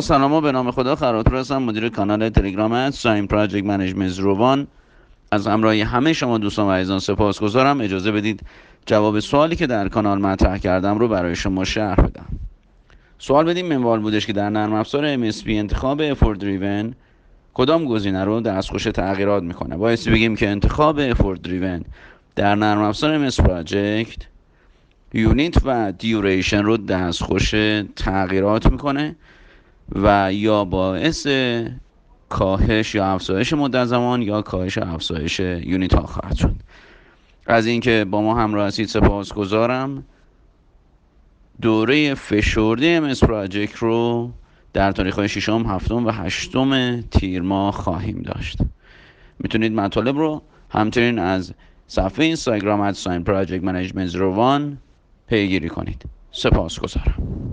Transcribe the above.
سلام و به نام خدا خراتور هستم مدیر کانال تلگرام Sign Project Management روان از همراهی همه شما دوستان و عزیزان سپاس گذارم اجازه بدید جواب سوالی که در کانال مطرح کردم رو برای شما شرح بدم. سوال بدین منوال بودش که در نرم افزار MSP انتخاب Effort Driven کدام گزینه رو دستخوش تغییرات می‌کنه؟ بایستی بگیم که انتخاب Effort Driven در نرم افزار MS Project یونیت و دیوریشن رو دستخوش تغییرات می‌کنه. و یا باعث کاهش یا افزایش مدت زمان یا کاهش افزایش یونیت ها خواهد شد. از اینکه با ما همراه هستید سپاس گذارم دوره فشرده ام پراجکت رو در تاریخ های ششم، هفتم و هشتم تیر ماه خواهیم داشت. می‌تونید مطالب رو همچنین از صفحه اینستاگرام ات ساین پراجکت منیجمنت روان پیگیری کنید. سپاس گذارم